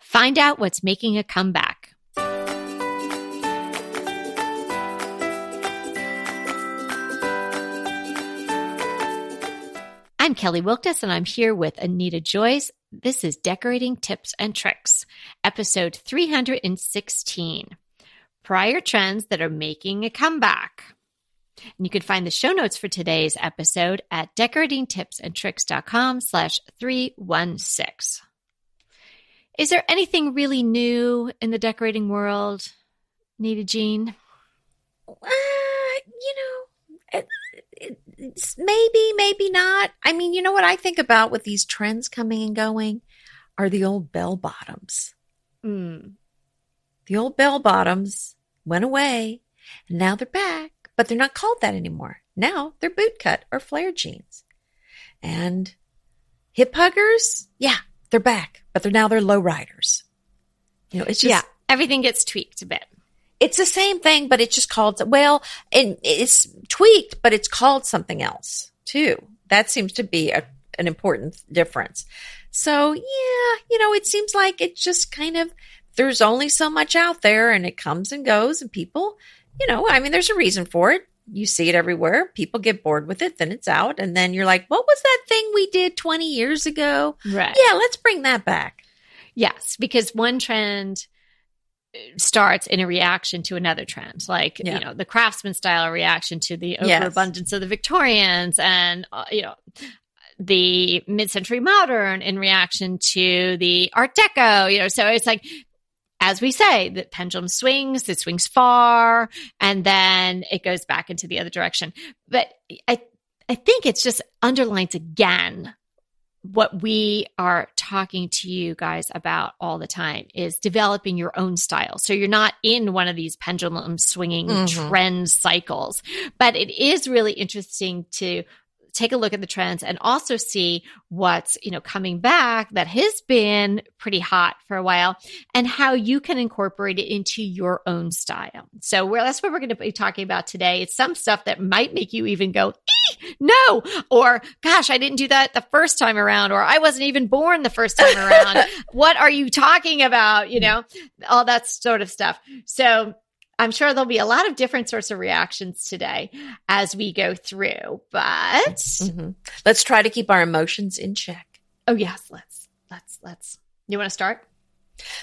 Find out what's making a comeback. I'm Kelly Wilkes and I'm here with Anita Joyce. This is Decorating Tips and Tricks, episode 316 Prior Trends That Are Making a Comeback. And you can find the show notes for today's episode at decoratingtipsandtricks.com slash 316. Is there anything really new in the decorating world, Nita Jean? Uh, you know, it, it, maybe, maybe not. I mean, you know what I think about with these trends coming and going are the old bell bottoms. Mm. The old bell bottoms went away and now they're back, but they're not called that anymore. Now they're boot cut or flare jeans. And hip huggers, yeah, they're back, but they're now they're low riders. You know, it's just yeah, everything gets tweaked a bit. it's the same thing, but it's just called well, and it's tweaked, but it's called something else too. That seems to be a, an important difference. So yeah, you know, it seems like it's just kind of there's only so much out there, and it comes and goes, and people, you know, I mean, there's a reason for it. You see it everywhere. People get bored with it, then it's out, and then you're like, what was that thing we did 20 years ago? Right. Yeah, let's bring that back. Yes, because one trend uh, starts in a reaction to another trend, like Yeah. you know the craftsman style reaction to the Yes. overabundance of the Victorians, and uh, you know the mid-century modern in reaction to the Art Deco. You know, so it's like as we say, the pendulum swings, it swings far, and then it goes back into the other direction. But I, I think it's just underlines again what we are talking to you guys about all the time is developing your own style. So you're not in one of these pendulum swinging Mhm. trend cycles, but it is really interesting to take a look at the trends and also see what's, you know, coming back that has been pretty hot for a while and how you can incorporate it into your own style. So we're, that's what we're going to be talking about today. It's some stuff that might make you even go, no, or gosh, I didn't do that the first time around, or I wasn't even born the first time around. what are you talking about? You know, all that sort of stuff. So I'm sure there'll be a lot of different sorts of reactions today as we go through, but Mhm. Let's try to keep our emotions in check. oh yes, let's, let's, let's, you want to start?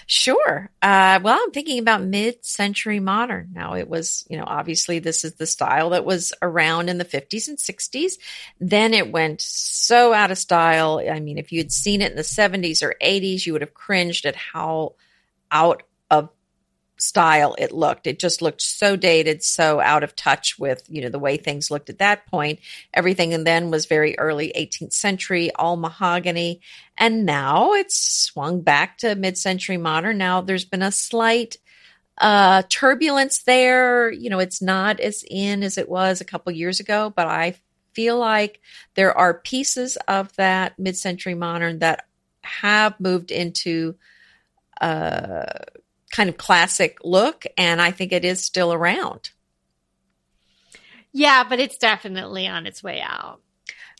Sure. Uh, well, I'm thinking about mid-century modern. Now, it was, you know, obviously this is the style that was around in the 50s and 60s. Then it went so out of style. I mean, if you had seen it in the 70s or 80s, you would have cringed at how out of style it looked. It just looked so dated, so out of touch with, you know, the way things looked at that point. Everything and then was very early 18th century, all mahogany. And now it's swung back to mid century modern. Now there's been a slight uh, turbulence there. You know, it's not as in as it was a couple years ago, but I feel like there are pieces of that mid century modern that have moved into uh, kind of classic look. And I think it is still around. Yeah, but it's definitely on its way out.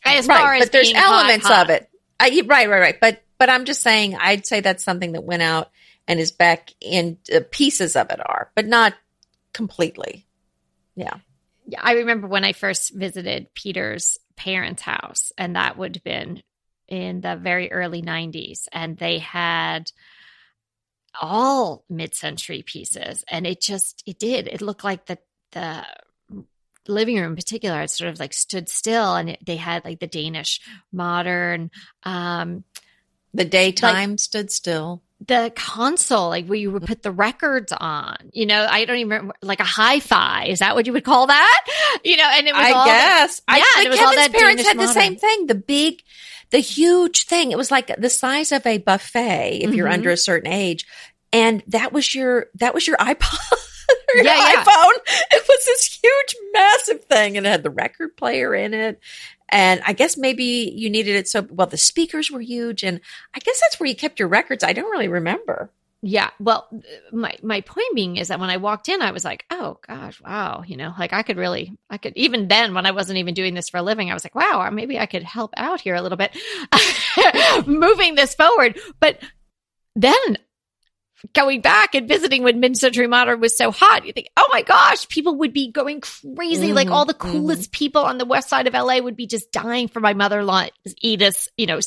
As right, far as but there's being hot, elements hot. of it. I, right, right, right. But but I'm just saying, I'd say that's something that went out and is back in uh, pieces of it are, but not completely. Yeah. Yeah, I remember when I first visited Peter's parents' house, and that would have been in the very early 90s. And they had all mid-century pieces. And it just it did. It looked like the the living room in particular it sort of like stood still and it, they had like the Danish modern um The daytime stood still. the console, like where you would put the records on. You know, I don't even remember, like a hi-fi. Is that what you would call that? You know, and it was I all guess. yeah, I, it but was all Kevin's that parents Danish had the same thing. The big, the huge thing. It was like the size of a buffet if you're Mhm. under a certain age. And that was your, that was your iPod. your Yeah, yeah. iPhone. It was this huge, massive thing and it had the record player in it. And I guess maybe you needed it so, well, the speakers were huge. And I guess that's where you kept your records. I don't really remember. Yeah. Well, my my point being is that when I walked in, I was like, oh gosh, wow. You know, like I could really, I could even then when I wasn't even doing this for a living, I was like, wow, uh, maybe I could help out here a little bit, moving this forward. But then going back and visiting when mid-century modern was so hot you think oh my gosh people would be going crazy like Mhm, all the coolest people on the west side of la would be just dying for my mother-in-law edith's you know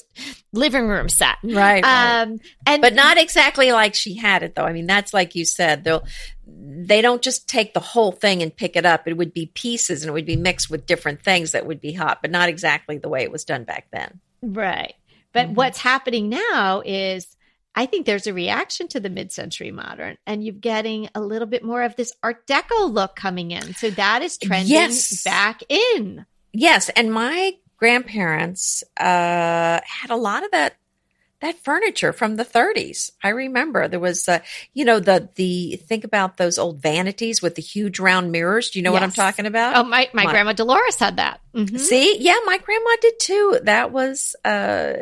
living room set Right. right. um and but not exactly like she had it though. I mean, that's like you said, they'll they don't just take the whole thing and pick it up. It would be pieces and it would be mixed with different things that would be hot, but not exactly the way it was done back then. Right. But Mhm. what's happening now is I think there's a reaction to the mid century modern, and you're getting a little bit more of this Art Deco look coming in. So that is trending Yes. back in. Yes, and my grandparents uh had a lot of that that furniture from the 30s. I remember there was uh you know the the think about those old vanities with the huge round mirrors. Do you know what I'm talking about? Oh, my, my My- grandma Dolores had that. Mhm. See, yeah, my grandma did too. That was, uh,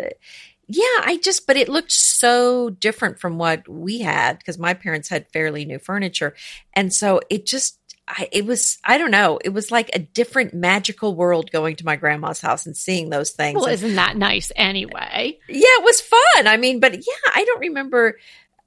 yeah, I just, but it looked so different from what we had because my parents had fairly new furniture. And so it just, I, it was, I don't know, it was like a different magical world going to my grandma's house and seeing those things. Well, And- isn't that nice anyway? yeah, it was fun. I mean, but yeah, I don't remember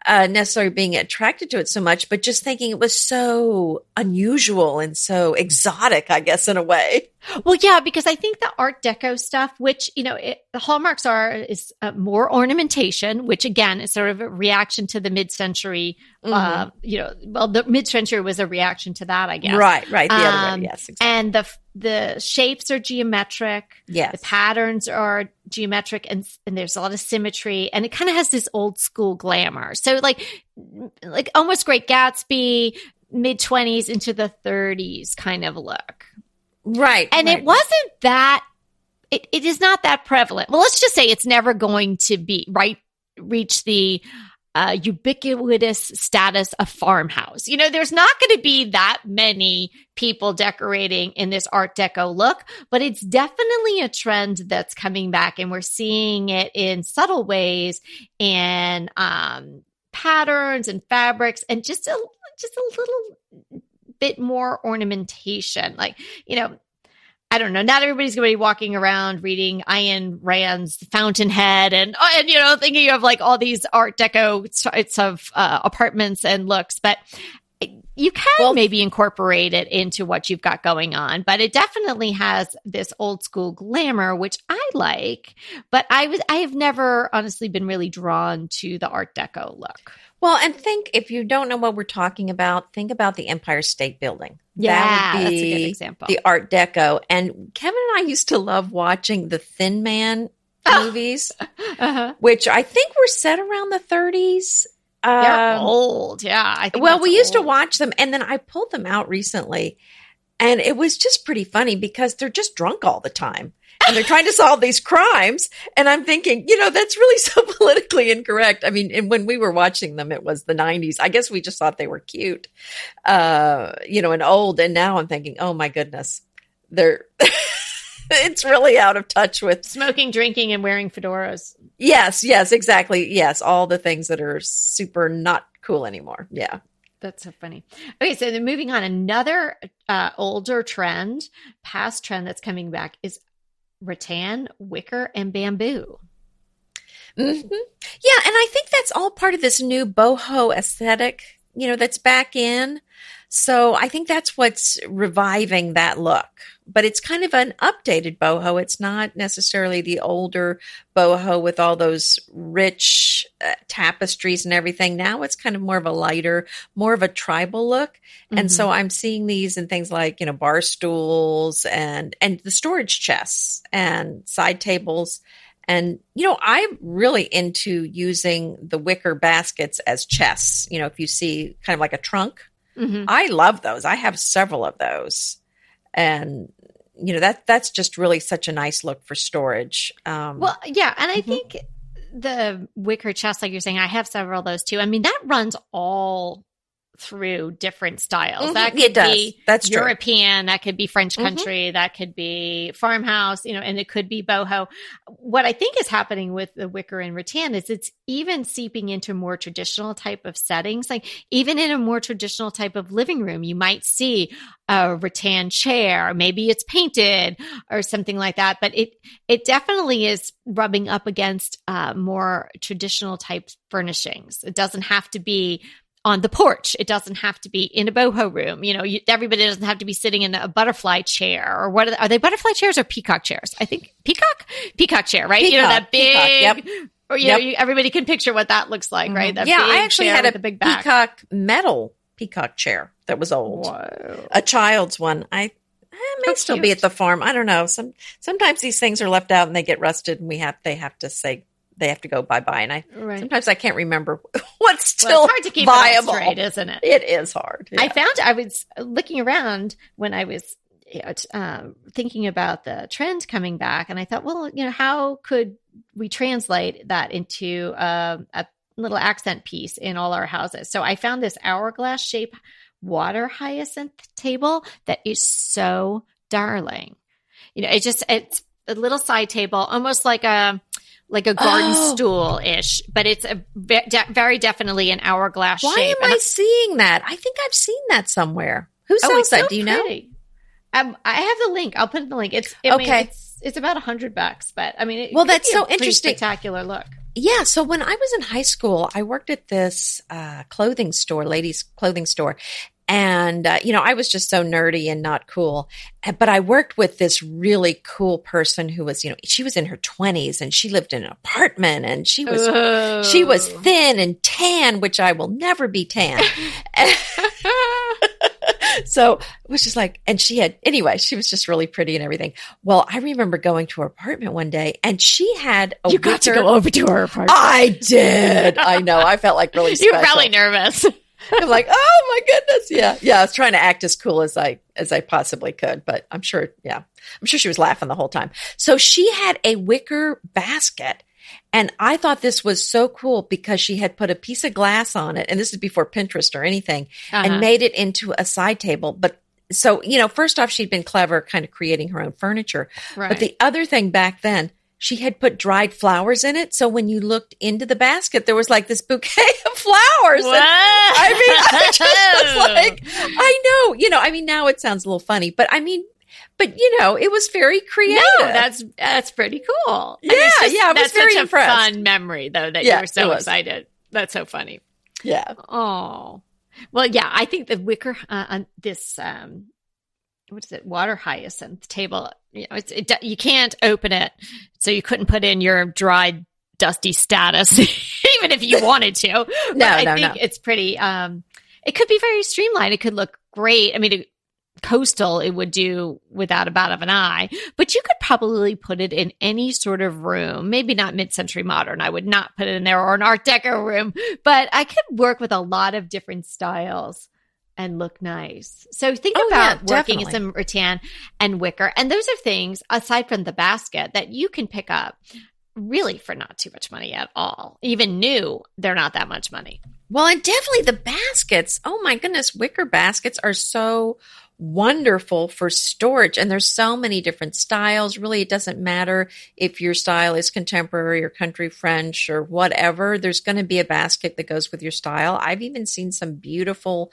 uh, necessarily being attracted to it so much, but just thinking it was so unusual and so exotic, I guess, in a way. Well, yeah, because I think the Art Deco stuff, which you know, it, the hallmarks are is uh, more ornamentation, which again is sort of a reaction to the mid-century. Uh, you know, well, the mid-century was a reaction to that, I guess. Right, right. The other Um, way. Yes, exactly. And the the shapes are geometric, yes. the patterns are geometric, and and there's a lot of symmetry, and it kind of has this old school glamour. So like, like almost Great Gatsby, mid twenties into the thirties kind of look Right. and right. it wasn't that it, it is not that prevalent well let's just say it's never going to be right reach the uh, ubiquitous status of farmhouse. You know there's not going to be that many people decorating in this art deco look but it's definitely a trend that's coming back and we're seeing it in subtle ways and um patterns and fabrics and just a just a little bit more ornamentation. Like you know, I don't know. Not everybody's going to be walking around reading Ayn Rand's Fountainhead and and you know thinking of like all these Art Deco types of uh, apartments and looks, but you can Well- maybe incorporate it into what you've got going on. But it definitely has this old school glamour, which I like. But I was I have never honestly been really drawn to the Art Deco look. Well, and think if you don't know what we're talking about, think about the Empire State Building. Yeah, that would that's be a good example. the Art Deco. And Kevin and I used to love watching the Thin Man Oh. movies, uh-huh. which I think were set around the 30s. They're Um, old, yeah. I think well, that's we used to watch them, and then I pulled them out recently, and it was just pretty funny because they're just drunk all the time. And they're trying to solve these crimes. And I'm thinking, you know, that's really so politically incorrect. I mean, and when we were watching them, it was the 90s. I guess we just thought they were cute, uh, you know, and old. And now I'm thinking, oh my goodness, they're, it's really out of touch with smoking, drinking, and wearing fedoras. Yes, yes, exactly. Yes, all the things that are super not cool anymore. Yeah. That's so funny. Okay, so then moving on, another uh, older trend, past trend that's coming back is rattan, wicker, and bamboo. hmm Yeah, and I think that's all part of this new boho aesthetic, you know, that's back in. So I think that's what's reviving that look. But it's kind of an updated boho. It's not necessarily the older boho with all those rich uh, tapestries and everything. Now it's kind of more of a lighter, more of a tribal look. And so I'm seeing these in things like, you know, bar stools and and the storage chests and side tables. And you know, I'm really into using the wicker baskets as chests. You know, if you see kind of like a trunk, Mhm. I love those. I have several of those. And you know, that that's just really such a nice look for storage. Um Well, yeah, and I Mhm. think the wicker chest, like you're saying, I have several of those too. I mean, that runs all through different styles. Mhm. That could be That's true. European, that could be French Mhm. country, that could be farmhouse, you know, and it could be boho. What I think is happening with the wicker and rattan is it's even seeping into more traditional type of settings. Like even in a more traditional type of living room, you might see a rattan chair, maybe it's painted or something like that. But it it definitely is rubbing up against uh, more traditional type furnishings. It doesn't have to be on the porch. It doesn't have to be in a boho room. You know, you, everybody doesn't have to be sitting in a butterfly chair or what are they, are they butterfly chairs or peacock chairs? I think peacock, peacock chair, right? you know, that big, peacock, or you Yep. know, you, everybody can picture what that looks like, right? Mm-hmm. That yeah, I actually had a the big back. peacock metal peacock chair that was old. Whoa. A child's one. I eh, it may How still be at the farm. I don't know. Some sometimes these things are left out and they get rusted and we have they have to say they have to go bye bye. And I Right. sometimes I can't remember what's still Well, it's hard to keep viable. straight, isn't it? It is hard. I found I was looking around when I was you know, um, thinking about the trend coming back, and I thought, well, you know, how could we translate that into um a little accent piece in all our houses? So I found this hourglass shape water hyacinth table that is so darling. You know, it just it's a little side table, almost like a like a garden Oh. stool ish, but it's a de- very definitely an hourglass Why shape. am And I seeing that? I think I've seen that somewhere. Who sells Oh, that? so Do you know? Um, I have the link. I'll put in the link. It's I mean, Okay. it's, it's about a hundred bucks, but I mean, it Well, that's so pretty interesting. Spectacular look. Yeah. So when I was in high school, I worked at this uh, clothing store, ladies' clothing store. And, uh, you know, I was just so nerdy and not cool. But I worked with this really cool person who was, you know, she was in her 20s and she lived in an apartment and she was. She was Oh. thin and tan, which I will never be tan. so it was just like, and she had, anyway, she was just really pretty and everything. Well, I remember going to her apartment one day and she had a you got to go over to her apartment. I did. I know. I felt like really special. You're probably nervous. I'm like, oh my goodness. Yeah. Yeah. I was trying to act as cool as I, as I possibly could, but I'm sure, yeah, I'm sure she was laughing the whole time. So she had a wicker basket. And I thought this was so cool because she had put a piece of glass on it. And this is before Pinterest or anything Uh-huh. and made it into a side table. But so, you know, first off, she'd been clever kind of creating her own furniture. right. But the other thing back then, she had put dried flowers in it. So when you looked into the basket, there was like this bouquet of flowers. I mean, I just was like, I know, you know, I mean, now it sounds a little funny, but I mean, but you know, it was very creative. no, that's that's pretty cool. Yeah, just- yeah, that's very such a fun memory though that Yeah, you were so excited. That's so funny. yeah. Oh, well, yeah. I think the wicker uh, on this um, what is it? Water hyacinth table. You know, it's it, you can't open it, so you couldn't put in your dried, dusty status, even if you wanted to. But No, I no, think no. it's pretty. Um, it could be very streamlined. It could look great. I mean. It, Coastal, it would do without a bat of an eye, but you could probably put it in any sort of room. Maybe not mid-century modern. I would not put it in there or an Art Deco room, but I could work with a lot of different styles and look nice. So think Oh, yeah, about working in some rattan and wicker. And those are things aside from the basket that you can pick up really for not too much money at all. Even new, they're not that much money. Well, and definitely the baskets. Oh my goodness, wicker baskets are so wonderful for storage. And there's so many different styles. Really, it doesn't matter if your style is contemporary or country French or whatever. There's going to be a basket that goes with your style. I've even seen some beautiful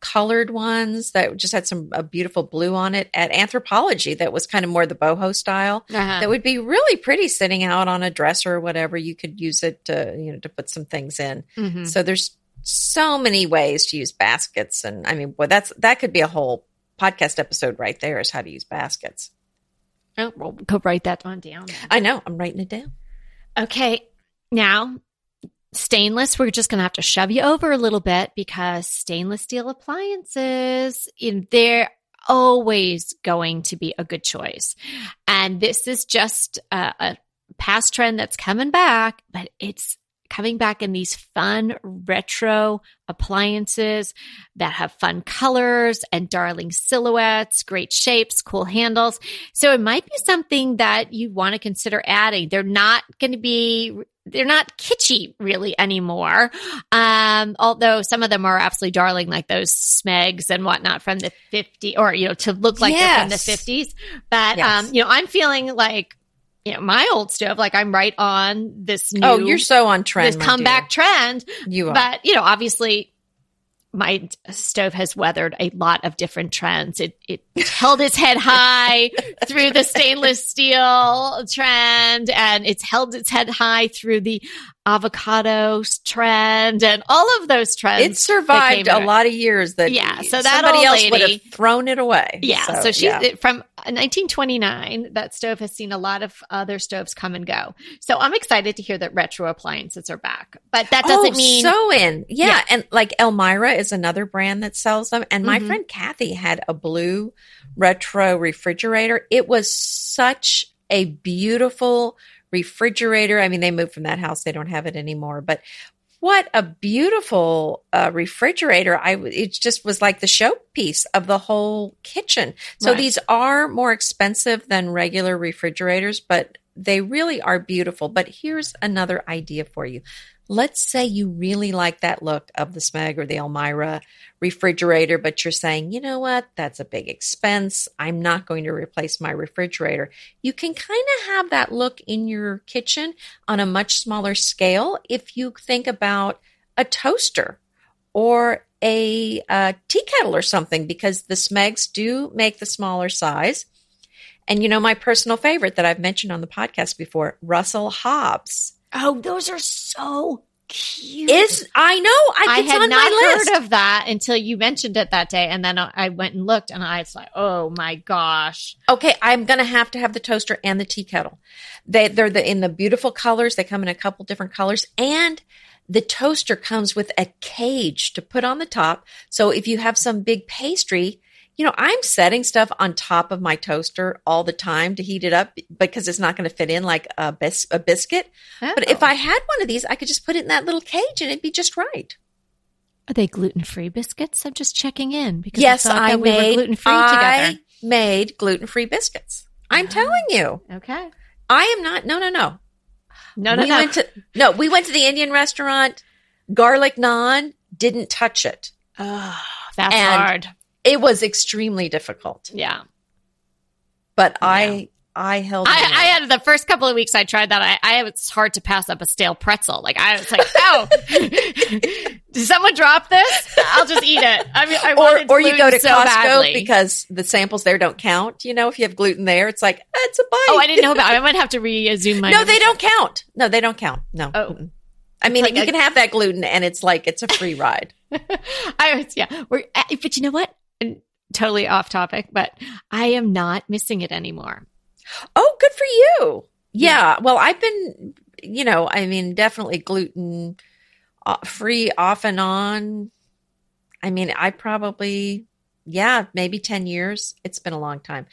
colored ones that just had some a beautiful blue on it at Anthropologie that was kind of more the boho style Uh-huh. that would be really pretty sitting out on a dresser or whatever you could use it to you know to put some things in Mhm. so there's so many ways to use baskets, and I mean, boy, that's that could be a whole podcast episode right there. Is how to use baskets. Oh, well, go write that one down. I know. I'm writing it down. Okay. Now, stainless, we're just going to have to shove you over a little bit because stainless steel appliances, they're always going to be a good choice. And this is just a, a past trend that's coming back, but it's coming back in these fun retro appliances that have fun colors and darling silhouettes, great shapes, cool handles. So it might be something that you want to consider adding. They're not going to be they're not kitschy really anymore. Um, although some of them are absolutely darling, like those Smegs and whatnot from the 50 or, you know, to look like Yes. they're from the 50s. But, Yes. um, you know, I'm feeling like, you know, my old stove, like I'm right on this oh, new, Oh, you're so on trend. this comeback trend. You are. But, you know, obviously my stove has weathered a lot of different trends. It it held its head high through the stainless steel trend, and it's held its head high through the avocado trend, and all of those trends. it survived a lot of years that Yeah, so that somebody else would have thrown it away. yeah, so, she's yeah. from 1929. That stove has seen a lot of other stoves come and go. So I'm excited to hear that retro appliances are back. But that doesn't oh, mean so in. Yeah. Yeah. And like Elmira is another brand that sells them. And my Mhm. friend Kathy had a blue retro refrigerator. It was such a beautiful refrigerator. I mean, they moved from that house. They don't have it anymore, but what a beautiful uh, refrigerator. I, it just was like the showpiece of the whole kitchen. So Right. these are more expensive than regular refrigerators, but they really are beautiful. But here's another idea for you. Let's say you really like that look of the Smeg or the Elmira refrigerator, but you're saying, you know what? That's a big expense. I'm not going to replace my refrigerator. You can kind of have that look in your kitchen on a much smaller scale if you think about a toaster or a, uh tea kettle or something, because the Smegs do make the smaller size. And you know, my personal favorite that I've mentioned on the podcast before, Russell Hobbs. Oh, those are so cute. Is I know I, I it's had not heard of that until you mentioned it that day, and then I went and looked, and I was like, "Oh my gosh!" Okay, I'm gonna have to have the toaster and the tea kettle. They they're the in the beautiful colors. They come in a couple different colors, and the toaster comes with a cage to put on the top. So if you have some big pastry, you know, I'm setting stuff on top of my toaster all the time to heat it up because it's not going to fit in like a, bis- a biscuit. But if Oh. I had one of these, I could just put it in that little cage and it'd be just right. are they gluten free biscuits? I'm just checking in because yes, I, I that we made gluten free I made gluten free biscuits. I'm Ah. telling you, Okay, I am not. No, no, no. no, no, we no. went to no. We went to the Indian restaurant. Garlic naan didn't touch it. oh, that's And- hard. It was extremely difficult, Yeah, but I I held. I, I had the first couple of weeks I tried that. I, I it's hard to pass up a stale pretzel. Like I was like, "Oh, did someone drop this? I'll just eat it." I mean, I or or you go to so Costco badly. because the samples there don't count. You know, if you have gluten there, it's like it's a bite. Oh, I didn't know about. I might have to resume my. no, they don't count. No, they don't count. No. Oh. I mean, like you a- can have that gluten, and it's like it's a free ride. I was yeah. We're, uh, but you know what? Totally off topic, but I am not missing it anymore. Oh, good for you. Yeah. Well, I've been, you know, I mean, definitely gluten uh, free off and on. I mean, I probably, yeah, maybe 10 years. It's been a long time.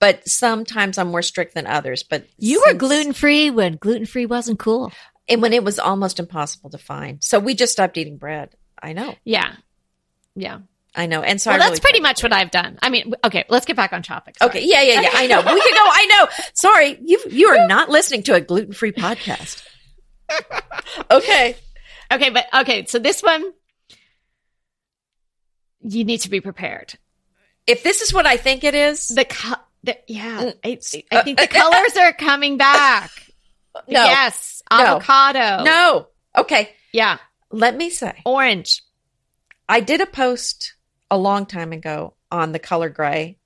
But sometimes I'm more strict than others. But You were gluten free when gluten free wasn't cool. and when it was almost impossible to find. So we just stopped eating bread. I know. Yeah, yeah. I know. And so well, that's really pretty much what I've done. I mean, okay, let's get back on topic. Sorry. Okay. Yeah, yeah, yeah. I know. We can go. I know. Sorry. You, you are not listening to a gluten free podcast. okay. Okay, but okay, so this one you need to be prepared. If this is what I think it is, The, co- the yeah, Mm. I, I think the colors are coming back. no, Yes, No. avocado. no. Okay. Yeah, Let me say, orange. I did a post a long time ago on the color gray.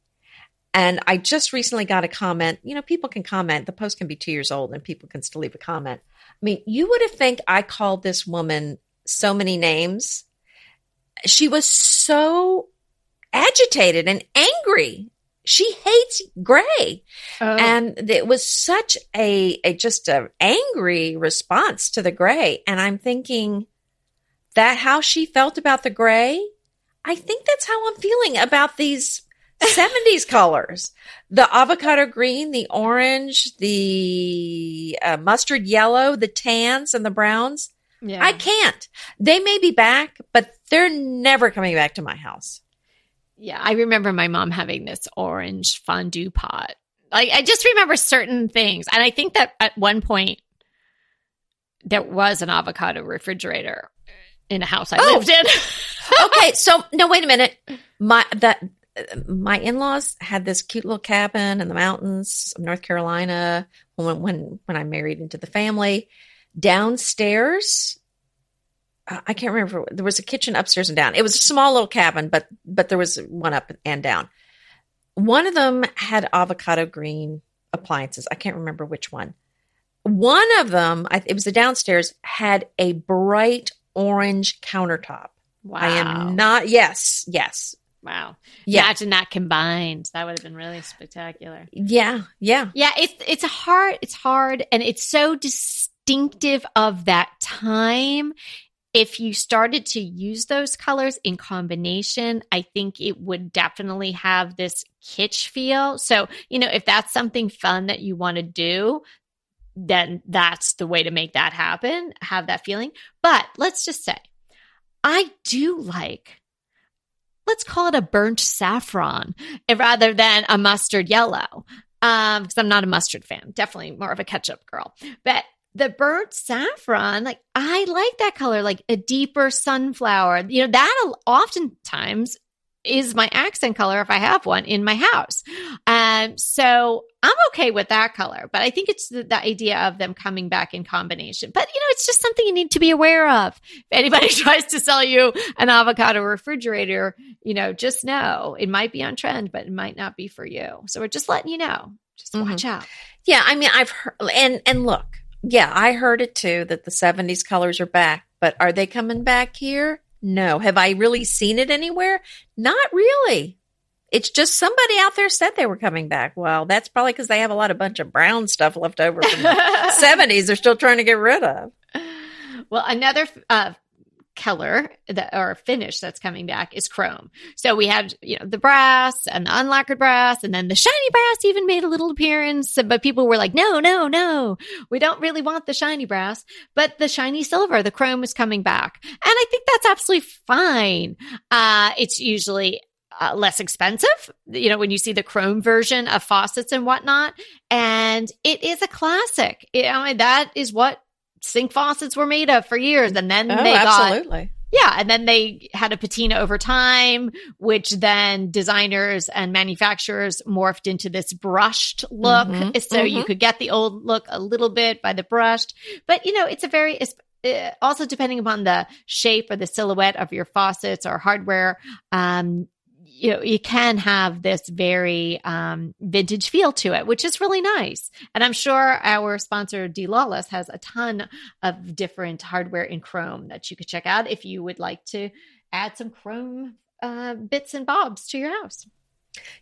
And I just recently got a comment. You know, people can comment. The post can be two years old and people can still leave a comment. I mean, you would have think I called this woman so many names. She was so agitated and angry. She hates gray. Oh. and it was such a, a just an angry response to the gray and i'm thinking that how she felt about the gray i think that's how i'm feeling about these 70s colors the avocado green the orange the uh, mustard yellow the tans and the browns Yeah. I can't. They may be back, but they're never coming back to my house. Yeah, I remember my mom having this orange fondue pot. Like I just remember certain things. And I think that at one point there was an avocado refrigerator in a house I Oh. lived in. okay, so no, wait a minute. My that my in laws had this cute little cabin in the mountains of North Carolina when when when I married into the family. Downstairs, uh, I can't remember. There was a kitchen upstairs and down. It was a small little cabin, but but there was one up and down. One of them had avocado green appliances. I can't remember which one. One of them, I, it was the downstairs, had a bright orange countertop. wow. I am not. Yes, yes, Wow. yeah, Imagine that combined. That would have been really spectacular. yeah, yeah. Yeah, it's it's hard it's hard and it's so distinctive of that time. If you started to use those colors in combination, I think it would definitely have this kitsch feel. So, you know, if that's something fun that you want to do, then that's the way to make that happen, have that feeling. But let's just say, I do like, let's call it a burnt saffron rather than a mustard yellow um because i'm not a mustard fan definitely more of a ketchup girl but the burnt saffron like i like that color like a deeper sunflower you know that oftentimes is my accent color if i have one in my house. Um so i'm okay with that color but i think it's the, the idea of them coming back in combination. But you know it's just something you need to be aware of. If anybody tries to sell you an avocado refrigerator you know just know it might be on trend but it might not be for you. So we're just letting you know. Just Mhm. watch out. Yeah, I mean, I've heard, and and look, yeah, I heard it too that the '70s colors are back, but are they coming back here? No. Have I really seen it anywhere? Not really. It's just somebody out there said they were coming back. Well, that's probably because they have a lot of bunch of brown stuff left over from the '70s. They're still trying to get rid of. well, another uh, color that or finish that's coming back is chrome. So we had, you know the brass and the unlacquered brass, and then the shiny brass even made a little appearance. But people were like, "No, no, no, we don't really want the shiny brass." But the shiny silver, the chrome, is coming back, and I think that's absolutely fine. Uh, it's usually uh, less expensive, you know, when you see the chrome version of faucets and whatnot. And it is a classic. You know, and that is what sink faucets were made of for years. And then Oh, they got, absolutely. yeah, and then they had a patina over time, which then designers and manufacturers morphed into this brushed look. Mhm, So you mhm. could get the old look a little bit by the brushed, but you know, it's a very, it's, uh, also depending upon the shape or the silhouette of your faucets or hardware, um, you know, you can have this very um, vintage feel to it, which is really nice. And I'm sure our sponsor, D Lawless, has a ton of different hardware in Chrome that you could check out if you would like to add some Chrome uh, bits and bobs to your house.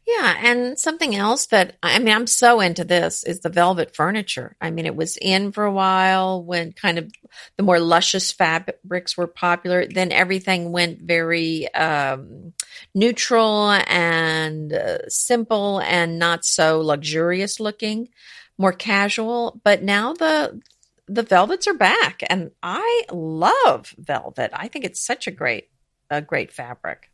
Yeah, and something else that I mean, I'm so into this is the velvet furniture. I mean, it was in for a while when kind of the more luscious fabrics were popular. Then everything went very um, neutral and uh, simple and not so luxurious looking, more casual. But now the the velvets are back, and I love velvet. I think it's such a great a great fabric.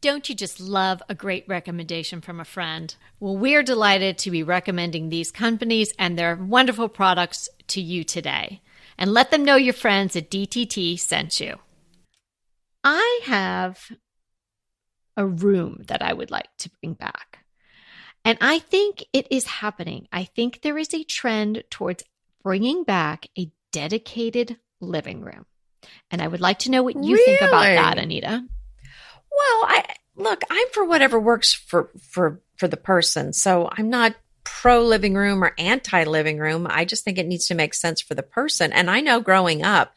Don't you just love a great recommendation from a friend? Well, we're delighted to be recommending these companies and their wonderful products to you today. And let them know your friends at DTT sent you. I have a room that I would like to bring back. And I think it is happening. I think there is a trend towards bringing back a dedicated living room. And I would like to know what you think about that, Anita. Well, I look, I'm for whatever works for for for the person. So I'm not pro living room or anti living room. I just think it needs to make sense for the person. And I know growing up,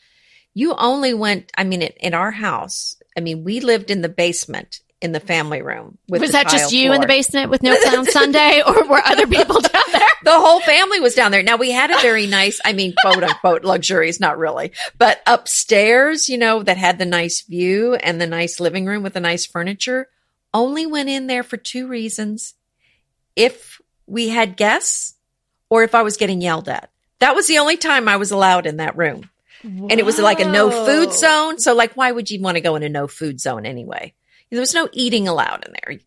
you only went. I mean, in, in our house, I mean, we lived in the basement in the family room. With was that just you in the basement with no clown Sunday, or were other people down there? The whole family was down there. Now we had a very nice, I mean, quote unquote luxuries, not really, but upstairs, you know, that had the nice view and the nice living room with the nice furniture. Only went in there for two reasons. If we had guests or if I was getting yelled at. That was the only time I was allowed in that room. and it was like a no food zone. So like, why would you want to go in a no food zone anyway? There was no eating allowed in there.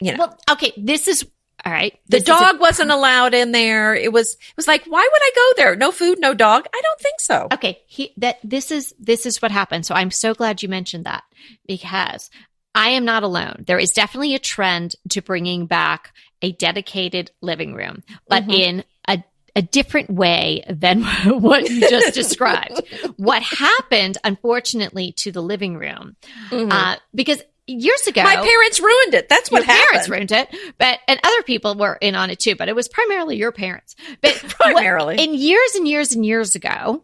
You know, Well, okay, this is all right. the is a- dog wasn't allowed in there. It was, it was like, why would I go there? No food, no dog. I don't think so. okay he, that this is this is what happened so i'm so glad you mentioned that because i am not alone there is definitely a trend to bringing back a dedicated living room but Mhm. in a a different way than what you just described. what happened, unfortunately, to the living room, Mhm. uh, because years ago, My parents ruined it. That's what your happened. parents ruined it, but and other people were in on it too. But it was primarily your parents. But Primarily. in years and years and years ago,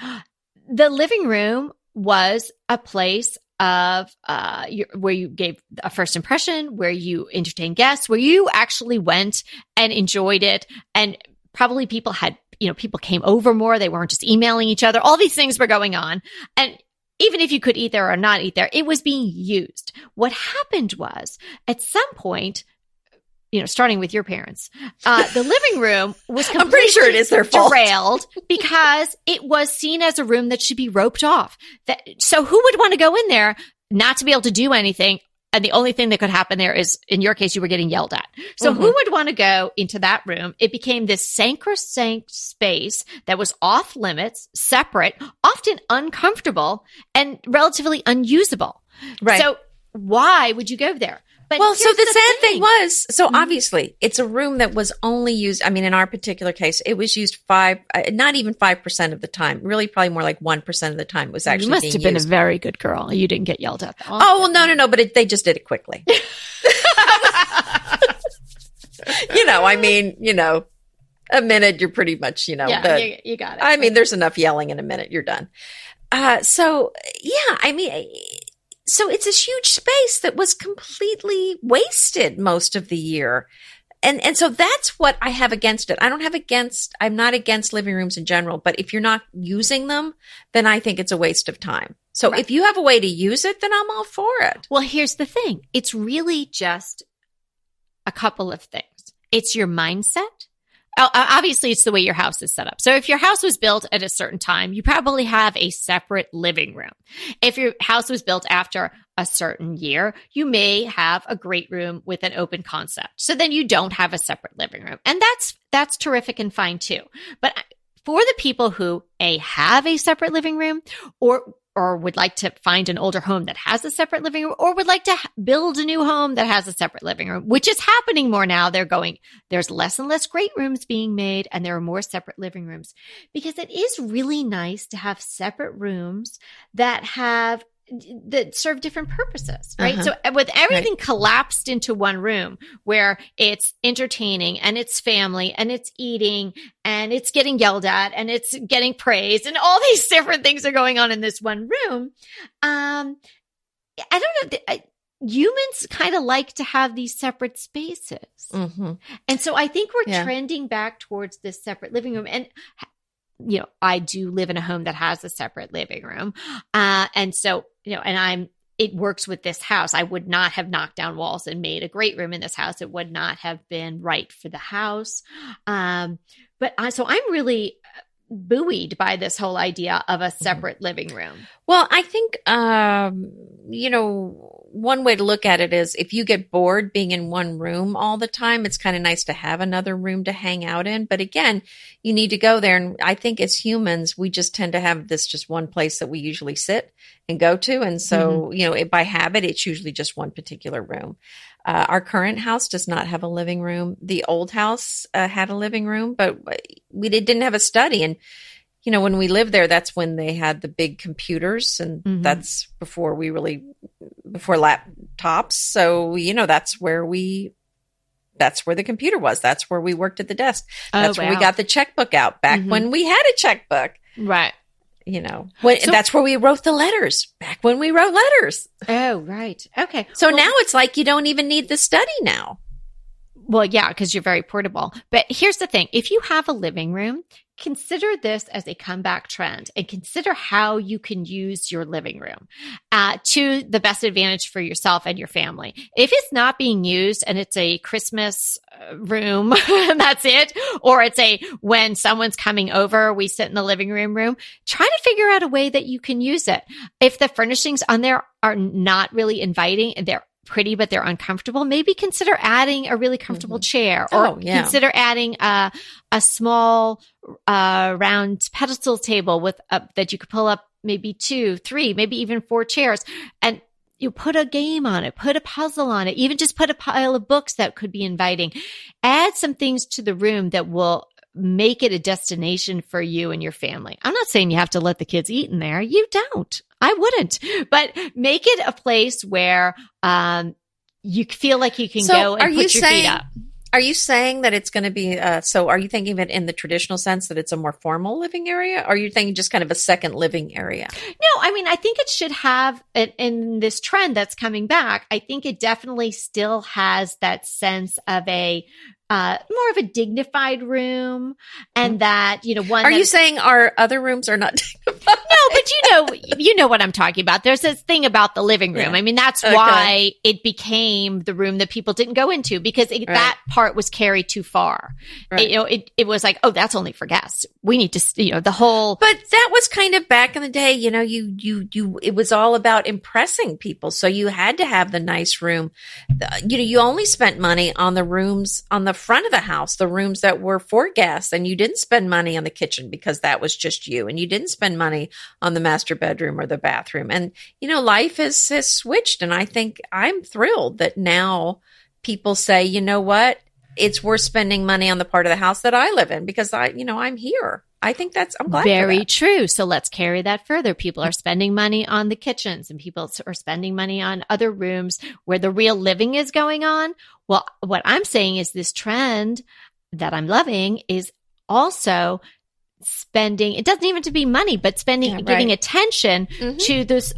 the living room was a place of uh your, where you gave a first impression, where you entertained guests, where you actually went and enjoyed it, and probably people had you know people came over more. They weren't just emailing each other. All these things were going on, and even if you could eat there or not eat there, it was being used. What happened was at some point, you know, starting with your parents, uh, the living room was I'm pretty sure it is completely is their fault. derailed because it was seen as a room that should be roped off. That so who would want to go in there not to be able to do anything? And the only thing that could happen there is, in your case, you were getting yelled at. So Mhm. who would want to go into that room? It became this sacrosanct space that was off limits, separate, often uncomfortable, and relatively unusable. Right. So why would you go there? But well, so here's the, sad thing thing. was, so Mhm. obviously it's a room that was only used. I mean, in our particular case, it was used five, uh, not even 5% of the time, really probably more like 1% of the time was actually you must have been used. a very good girl. You didn't get yelled at. oh, well, no, no, no, but it, they just did it quickly. you know, I mean, you know, a minute, you're pretty much, you know, yeah, the- you, you got it. I mean, there's enough yelling in a minute. You're done. Uh, so yeah, I mean, so it's this huge space that was completely wasted most of the year. And, and so that's what I have against it. I don't have against, I'm not against living rooms in general, but if you're not using them, then I think it's a waste of time. So Right. if you have a way to use it, then I'm all for it. Well, here's the thing it's really just a couple of things. It's your mindset. Uh, Obviously, it's the way your house is set up. So, if your house was built at a certain time, you probably have a separate living room. If your house was built after a certain year, you may have a great room with an open concept. So then you don't have a separate living room. And that's, that's terrific and fine too. But for the people who a have a separate living room or or would like to find an older home that has a separate living room or would like to build a new home that has a separate living room, which is happening more now. They're going, there's less and less great rooms being made and there are more separate living rooms because it is really nice to have separate rooms that have that serve different purposes, right? Uh-huh. So with everything collapsed into one room where it's entertaining and it's family and it's eating and it's getting yelled at and it's getting praised and all these different things are going on in this one room. Um, I don't know. I, humans kind of like to have these separate spaces. Mm-hmm. And so I think we're Yeah. trending back towards this separate living room. And, you know, I do live in a home that has a separate living room. Uh, and so, you know, and I'm, it works with this house. I would not have knocked down walls and made a great room in this house. It would not have been right for the house. Um, but I, so I'm really buoyed by this whole idea of a separate living room. Well, I think, um, you know, one way to look at it is if you get bored being in one room all the time, it's kind of nice to have another room to hang out in. But again, you need to go there. And I think as humans, we just tend to have this just one place that we usually sit and go to. And so, you know, it, by habit, it's usually just one particular room. Uh, our current house does not have a living room. The old house uh, had a living room, but we did, didn't have a study. And you know, when we lived there, that's when they had the big computers, and Mhm. that's before we really before laptops. So you know, that's where we that's where the computer was. That's where we worked at the desk. That's where we got the checkbook out back Mhm. when we had a checkbook. right. You know, when, So- that's where we wrote the letters back when we wrote letters. Oh, right. Okay. So Well- now it's like you don't even need the study now. Well, yeah, because you're very portable. But here's the thing if you have a living room, consider this as a comeback trend and consider how you can use your living room uh, to the best advantage for yourself and your family. If it's not being used and it's a Christmas room that's it. Or it's a when someone's coming over, we sit in the living room room. Try to figure out a way that you can use it. If the furnishings on there are not really inviting, they're pretty but they're uncomfortable, maybe consider adding a really comfortable mm-hmm. chair or oh, yeah. consider adding a a small uh, round pedestal table with a, that you could pull up maybe two, three, maybe even four chairs and you put a game on it, put a puzzle on it, even just put a pile of books that could be inviting. Add some things to the room that will make it a destination for you and your family. I'm not saying you have to let the kids eat in there. You don't. I wouldn't, but make it a place where, um, you feel like you can so go and are put you your saying, feet up. Are you saying that it's going to be, uh, so are you thinking of it in the traditional sense that it's a more formal living area? Or are you thinking just kind of a second living area? No, I mean, I think it should have, in this trend that's coming back, I think it definitely still has that sense of a uh, more of a dignified room and mm. that, you know, one. Are you saying our other rooms are not dignified? But you know, you know what I'm talking about. There's this thing about the living room. Yeah. I mean, that's okay. why it became the room that people didn't go into because it, right. that part was carried too far. Right. It, you know, it, it was like, oh, that's only for guests. We need to, you know, the whole. But that was kind of back in the day, you know, you, you, you, it was all about impressing people. So you had to have the nice room. You know, you only spent money on the rooms on the front of the house, the rooms that were for guests, and you didn't spend money on the kitchen because that was just you, and you didn't spend money on the master bedroom or the bathroom. And you know, life has has switched, and I think I'm thrilled that now people say, you know what, it's worth spending money on the part of the house that I live in because I, you know, I'm here. I think that's, I'm glad. Very true. So let's carry that further. People are mm-hmm. spending money on the kitchens and people are spending money on other rooms where the real living is going on. Well, what I'm saying is this trend that I'm loving is also spending it doesn't even to be money but spending yeah, right. giving attention mm-hmm. to this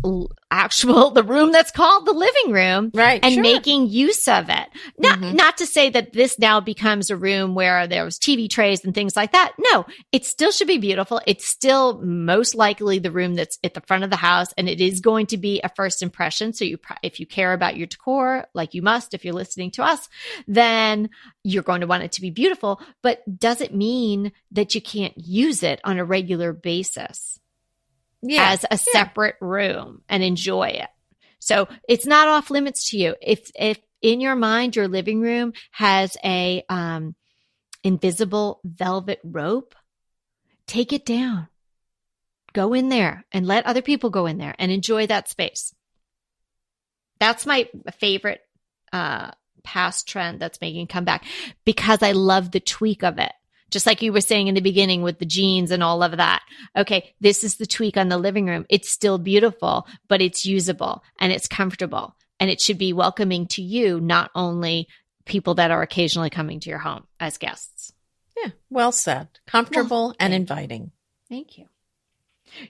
actual the room that's called the living room right and sure. making use of it. Not mm-hmm. not to say that this now becomes a room where there's tv trays and things like that. No it still should be beautiful. It's still most likely the room that's at the front of the house and it is going to be a first impression. So you if you care about your decor like you must if you're listening to us then you're going to want it to be beautiful. But does it mean that you can't use it on a regular basis yeah. as a separate yeah. room and enjoy it. So it's not off limits to you. If, if in your mind, your living room has a, um, invisible velvet rope, take it down. Go in there and let other people go in there and enjoy that space. That's my favorite, uh, past trend that's making comeback because I love the tweak of it just like you were saying in the beginning with the jeans and all of that. Okay, this is the tweak on the living room. It's still beautiful, but it's usable and it's comfortable and it should be welcoming to you, not only people that are occasionally coming to your home as guests. Yeah, well said. Comfortable well, and inviting. Thank you.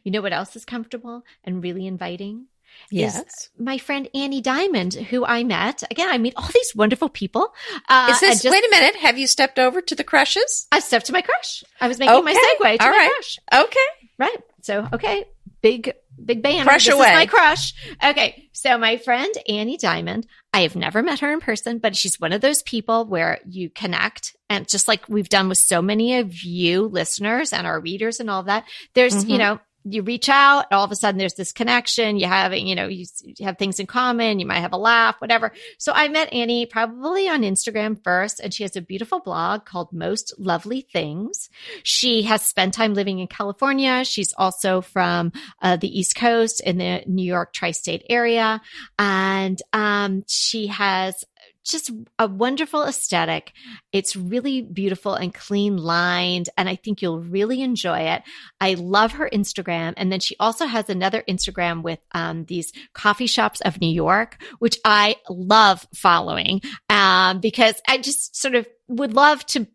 You know what else is comfortable and really inviting? Yes. my friend Annie Diamond, who I met. Again, I meet all these wonderful people. Uh, Is this, just, wait a minute, have you stepped over to the crushes? I stepped to my crush. I was making okay. my segue to all my right. crush. Okay. Right. So, okay. Big, big band. Crush this away. is my crush. Okay. So my friend Annie Diamond, I have never met her in person, but she's one of those people where you connect and just like we've done with so many of you listeners and our readers and all that, there's, mm-hmm. you know, you reach out, all of a sudden there's this connection. You have, you know, you, have things in common. You might have a laugh, whatever. So I met Annie probably on Instagram first, and she has a beautiful blog called Most Lovely Things. She has spent time living in California. She's also from uh, the East Coast in the New York tri-state area. And um, she has just a wonderful aesthetic. It's really beautiful and clean lined, and I think you'll really enjoy it. I love her Instagram. And then she also has another Instagram with um, these coffee shops of New York, which I love following um, because I just sort of would love to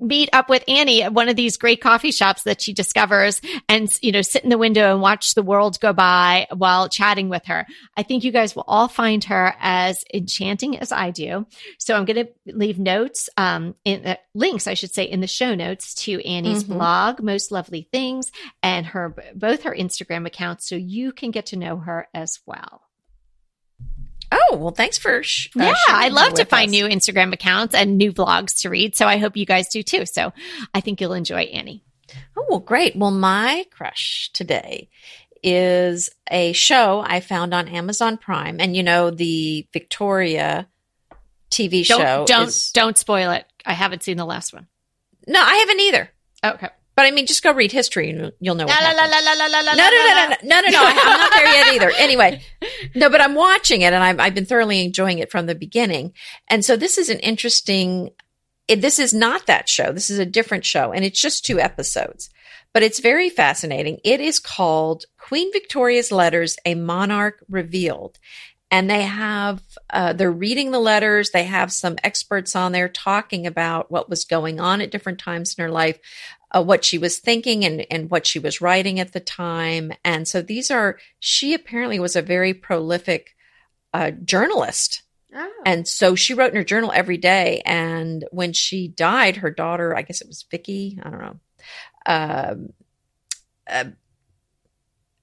meet up with Annie at one of these great coffee shops that she discovers and, you know, sit in the window and watch the world go by while chatting with her. I think you guys will all find her as enchanting as I do. So I'm going to leave notes, um, in uh, links, I should say, in the show notes to Annie's mm-hmm. blog, Most Lovely Things, and her, both her Instagram accounts. So you can get to know her as well. Oh, well, thanks for sh- uh, yeah, sharing I love to find us. new Instagram accounts and new blogs to read. So I hope you guys do too. So I think you'll enjoy Annie. Oh, well, great. Well, my crush today is a show I found on Amazon Prime. And you know, the Victoria TV Don't show. don't is- don't spoil it. I haven't seen the last one. no, I haven't either. Okay. But I mean, just go read history and you'll know. La What la la happened. la la la la No, no, no, no, no, no, no, I'm not there yet either. Anyway, no, but I'm watching it and I've, I've been thoroughly enjoying it from the beginning. And so this is an interesting, it, this is not that show. This is a different show and it's just two episodes, but it's very fascinating. It is called Queen Victoria's Letters, A Monarch Revealed. And they have, uh, they're reading the letters. They have some experts on there talking about what was going on at different times in her life uh, what she was thinking and, and what she was writing at the time. And so these are, she apparently was a very prolific uh, journalist. Oh. And so she wrote in her journal every day. And when she died, her daughter, I guess it was Vicky, I don't know, um, uh,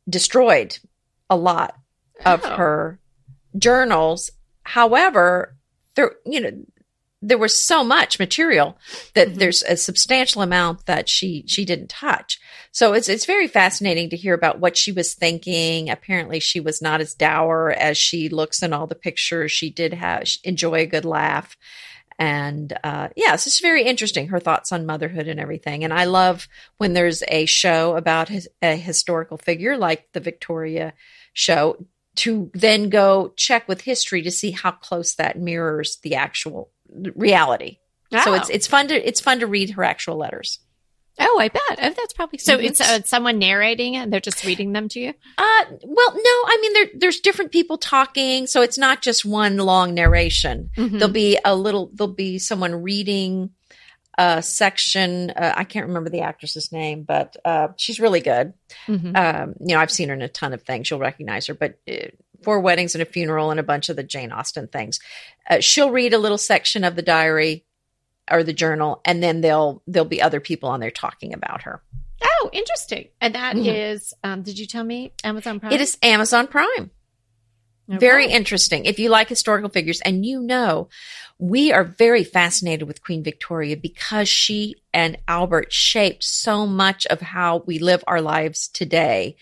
destroyed a lot of Oh. her journals. However, there, you know, there was so much material that Mhm. there's a substantial amount that she she didn't touch. So it's it's very fascinating to hear about what she was thinking. Apparently, she was not as dour as she looks in all the pictures. She did have enjoy a good laugh, and uh, yeah, it's just very interesting. Her thoughts on motherhood and everything. And I love when there's a show about his, a historical figure like the Victoria show to then go check with history to see how close that mirrors the actual reality. So it's Oh. it's fun to it's fun to read her actual letters. Oh, I bet. Oh, that's probably so. Mhm. It's uh, someone narrating it, and they're just reading them to you. Uh, well, no, I mean there there's different people talking, so it's not just one long narration. Mhm. There'll be a little. There'll be someone reading a section. Uh, I can't remember the actress's name, but uh, she's really good. Mhm. Um, you know, I've seen her in a ton of things. You'll recognize her, but uh, four weddings and a funeral and a bunch of the Jane Austen things. Uh, she'll read a little section of the diary or the journal, and then there'll there'll be other people on there talking about her. Oh, interesting. And that is, Mhm. um, did you tell me Amazon Prime? It is Amazon Prime. Okay. Very interesting. If you like historical figures, and you know, we are very fascinated with Queen Victoria because she and Albert shaped so much of how we live our lives today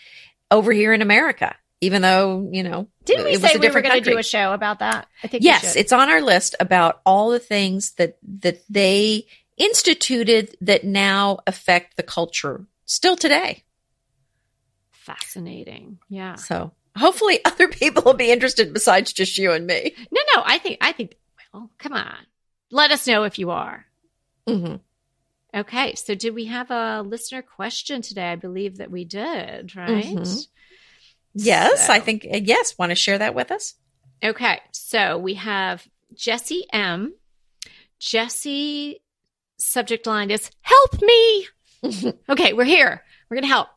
over here in America. Even though you know, Didn't we say we were going to do a show about that? I think Yes, it's on our list about all the things that that they instituted that now affect the culture still today. fascinating. Yeah. So hopefully, other people will be interested besides just you and me. No, no. I think. I think. Well, come on. Let us know if you are. hmm Okay. So, did we have a listener question today? I believe that we did. Right. Mhm. Yes, So- I think uh, yes. Want to share that with us? Okay, so we have Jesse M. Jesse subject line is help me. okay, we're here. We're going to help.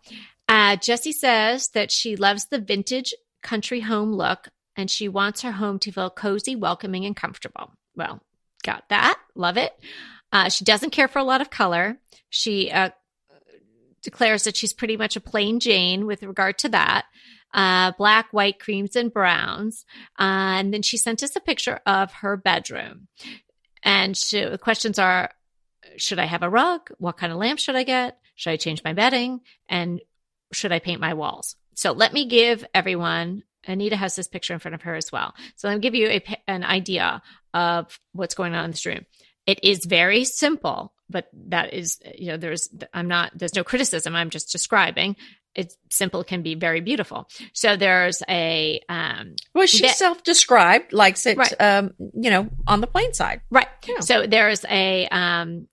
Uh, Jesse says that she loves the vintage country home look and she wants her home to feel cozy, welcoming, and comfortable. Well, got that. Love it. Uh, she doesn't care for a lot of color. She uh, declares that she's pretty much a plain Jane with regard to that. Uh, black, white, creams, and browns. Uh, and then she sent us a picture of her bedroom. And she, the questions are Should I have a rug? What kind of lamp should I get? Should I change my bedding? And should I paint my walls? So let me give everyone, Anita has this picture in front of her as well. So let me give you a, an idea of what's going on in this room. It is very simple, but that is, you know, there's, I'm not, there's no criticism. I'm just describing. It's simple can be very beautiful. So there's a, um, Well, she That- self-described likes it, Right. um, you know, on the plain side. Right. Yeah. So there's a um,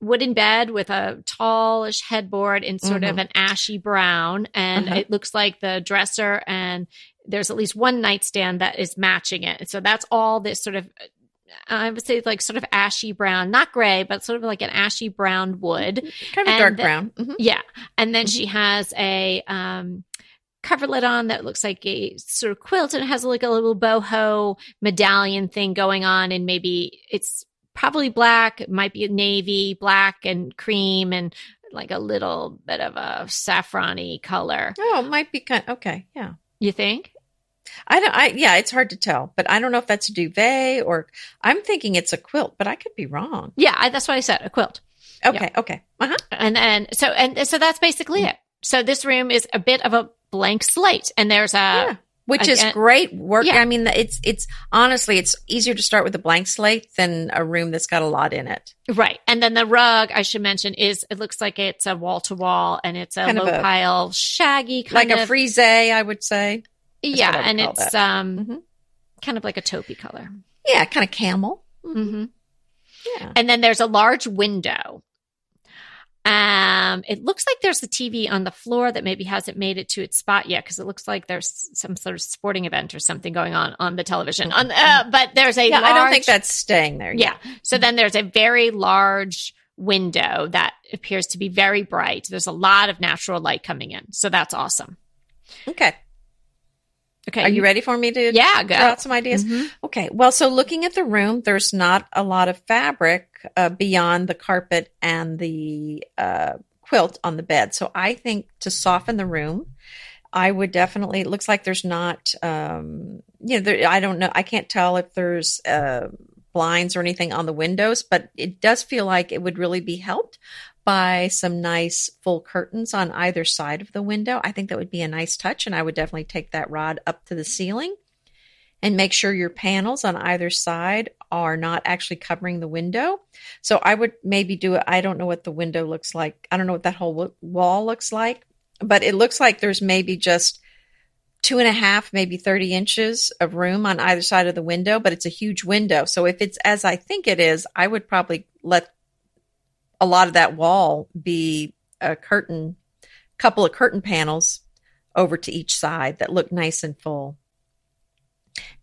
wooden bed with a tallish headboard in sort of Mhm. an ashy brown, and Uh-huh. it looks like the dresser and there's at least one nightstand that is matching it. So that's all this sort of. I would say like sort of ashy brown, not gray, but sort of like an ashy brown wood. Kind of And dark brown. Mhm. Yeah. And then Mhm. she has a um coverlet on that looks like a sort of quilt and it has like a little boho medallion thing going on and maybe it's probably black, it might be navy, black and cream and like a little bit of a saffrony color. Oh, it might be kind. Okay, yeah. You think? I don't. I yeah, it's hard to tell, but I don't know if that's a duvet or I'm thinking it's a quilt, but I could be wrong. Yeah, I, that's what I said, a quilt. Okay, okay, uh huh. And and so and so that's basically it. So this room is a bit of a blank slate, and there's a Yeah. Which is great work. Yeah. I mean, it's it's honestly, it's easier to start with a blank slate than a room that's got a lot in it. right, and then the rug I should mention is it looks like it's a wall to wall, and it's a Kind low a- pile, shaggy kind of like of a frieze, I would say. Yeah, what I would and it's um Mhm. kind of like a taupey color. Yeah, kind of camel. hmm Yeah. And then there's a large window. Um, it looks like there's a TV on the floor that maybe hasn't made it to its spot yet because it looks like there's some sort of sporting event or something going on on the television. On, uh, but there's a Yeah, large, I don't think that's staying there. yeah. So then there's a very large window that appears to be very bright. There's a lot of natural light coming in, so that's awesome. Okay. Okay, Are you ready for me to Yeah, go. throw out some ideas? Mhm. Okay. Well, so looking at the room, there's not a lot of fabric uh, beyond the carpet and the uh, quilt on the bed. So I think to soften the room, I would definitely. It looks like there's not. Um, you know, there, I don't know. I can't tell if there's uh, blinds or anything on the windows, but it does feel like it would really be helped by some nice full curtains on either side of the window. I think that would be a nice touch, and I would definitely take that rod up to the ceiling and make sure your panels on either side are not actually covering the window. So I would maybe do it. I don't know what the window looks like. I don't know what that whole wall looks like, but it looks like there's maybe just two and a half, maybe 30 inches of room on either side of the window, but it's a huge window. So if it's as I think it is, I would probably let a lot of that wall be a curtain, couple of curtain panels over to each side that look nice and full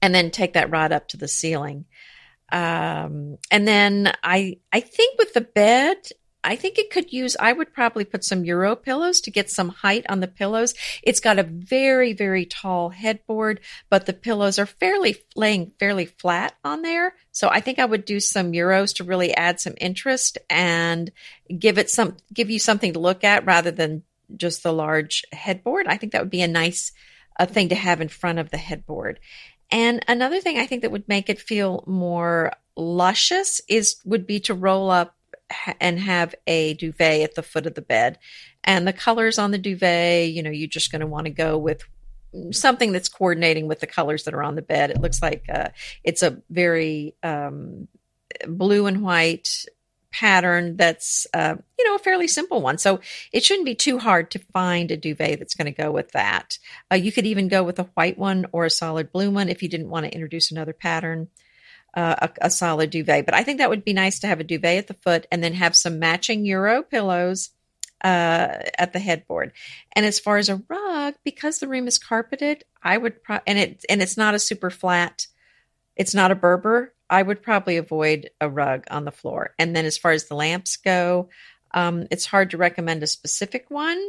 and then take that rod up to the ceiling. Um, and then I, I think with the bed, I think it could use, I would probably put some Euro pillows to get some height on the pillows. It's got a very, very tall headboard, but the pillows are fairly laying fairly flat on there. So I think I would do some Euros to really add some interest and give it some, give you something to look at rather than just the large headboard. I think that would be a nice uh, thing to have in front of the headboard. And another thing I think that would make it feel more luscious is would be to roll up and have a duvet at the foot of the bed. And the colors on the duvet, you know, you're just going to want to go with something that's coordinating with the colors that are on the bed. It looks like uh, it's a very um, blue and white pattern that's uh, you know a fairly simple one so it shouldn't be too hard to find a duvet that's going to go with that uh, you could even go with a white one or a solid blue one if you didn't want to introduce another pattern uh, a, a solid duvet but i think that would be nice to have a duvet at the foot and then have some matching euro pillows uh, at the headboard. And as far as a rug because the room is carpeted i would pro- and it and it's not a super flat it's not a berber i would probably avoid a rug on the floor. And then as far as the lamps go um, it's hard to recommend a specific one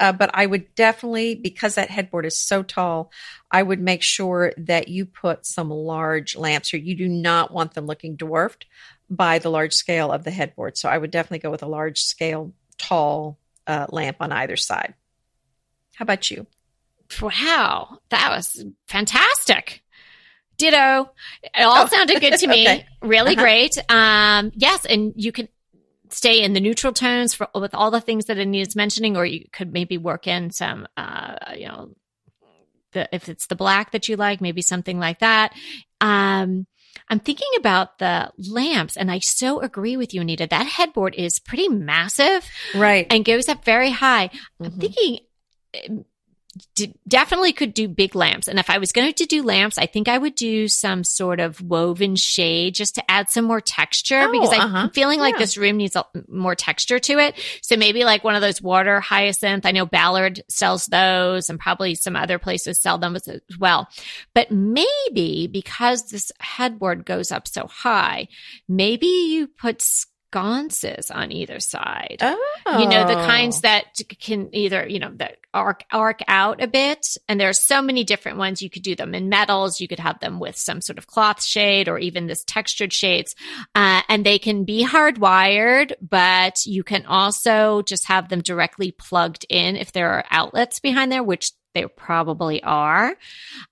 uh, but i would definitely because that headboard is so tall i would make sure that you put some large lamps here you do not want them looking dwarfed by the large scale of the headboard so i would definitely go with a large scale tall uh, lamp on either side how about you Wow, that was fantastic. Ditto. It all Oh. sounded good to me. Okay. Really Uh-huh. great. Um, yes, and you can stay in the neutral tones for with all the things that Anita's mentioning, or you could maybe work in some, uh, you know, the if it's the black that you like, maybe something like that. Um, I'm thinking about the lamps, and I so agree with you, Anita. That headboard is pretty massive right and goes up very high. I'm Mhm. thinking d- definitely could do big lamps. And if I was going to do lamps, I think I would do some sort of woven shade just to add some more texture Oh, because I'm uh-huh. feeling like Yeah. this room needs a, more texture to it. So maybe like one of those water hyacinth. I know Ballard sells those and probably some other places sell them as as well. But maybe because this headboard goes up so high, maybe you put sconces on either side. Oh you know the kinds that can either you know that arc arc out a bit and there's so many different ones. You could do them in metals. You could have them with some sort of cloth shade or even this textured shades. Uh, and they can be hardwired but you can also just have them directly plugged in if there are outlets behind there which they probably are.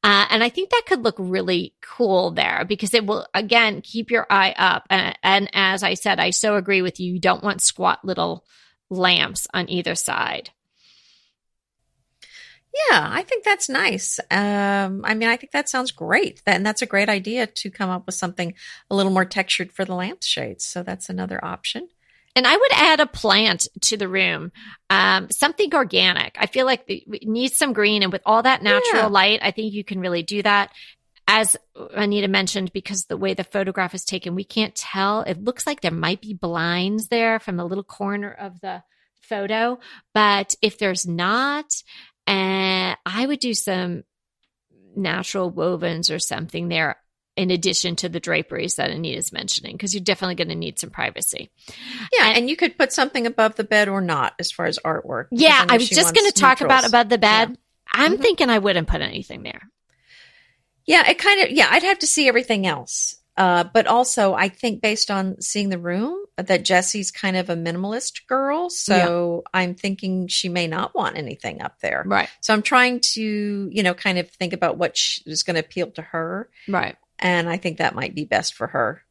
Uh, and I think that could look really cool there because it will, again, keep your eye up. And, and as I said, I so agree with you. You don't want squat little lamps on either side. Yeah, I think that's nice. Um, I mean, I think that sounds great. and that's a great idea to come up with something a little more textured for the lampshades. So that's another option. And I would add a plant to the room, um, something organic. I feel like it needs some green, and with all that natural yeah. light, I think you can really do that. As Anita mentioned, because the way the photograph is taken, we can't tell. It looks like there might be blinds there from the little corner of the photo, but if there's not, and I would do some natural wovens or something there in addition to the draperies that Anita's mentioning, because you're definitely going to need some privacy. Yeah, and, and, you could put something above the bed or not as far as artwork. Yeah, I, I was just going to talk about above the bed. Yeah. I'm mm-hmm. thinking I wouldn't put anything there. Yeah, it kind of yeah, I'd have to see everything else. Uh, but also, I think based on seeing the room, that Jessie's kind of a minimalist girl. So yeah. I'm thinking she may not want anything up there. Right. So I'm trying to, you know, kind of think about what is going to appeal to her. Right. And I think that might be best for her.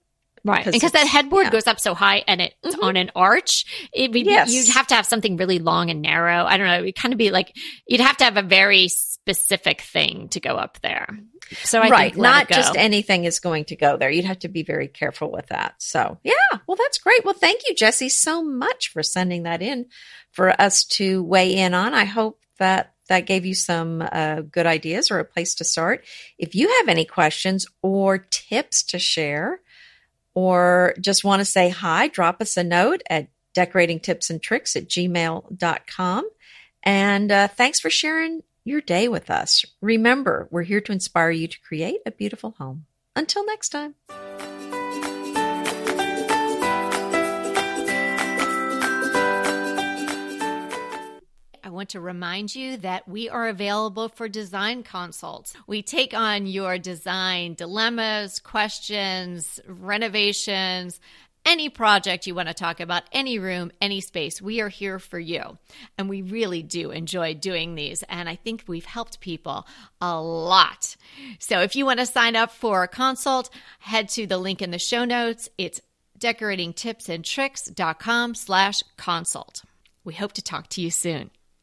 Right. Because that headboard yeah. goes up so high and it's mm-hmm. on an arch. It would yes. you'd have to have something really long and narrow. I don't know. It'd kind of be like, you'd have to have a very specific thing to go up there. So I right, not just anything is going to go there. You'd have to be very careful with that. So yeah, well, that's great. Well, thank you, Jesse, so much for sending that in for us to weigh in on. I hope that that gave you some uh, good ideas or a place to start. If you have any questions or tips to share, or just want to say hi, drop us a note at decorating tips and tricks at gmail.com. And uh, thanks for sharing your day with us. Remember, we're here to inspire you to create a beautiful home. Until next time. Want to remind you that we are available for design consults. We take on your design dilemmas, questions, renovations, any project you want to talk about, any room, any space, we are here for you. And we really do enjoy doing these. And I think we've helped people a lot. So if you want to sign up for a consult, head to the link in the show notes. It's decoratingtipsandtricks.com slash consult. We hope to talk to you soon.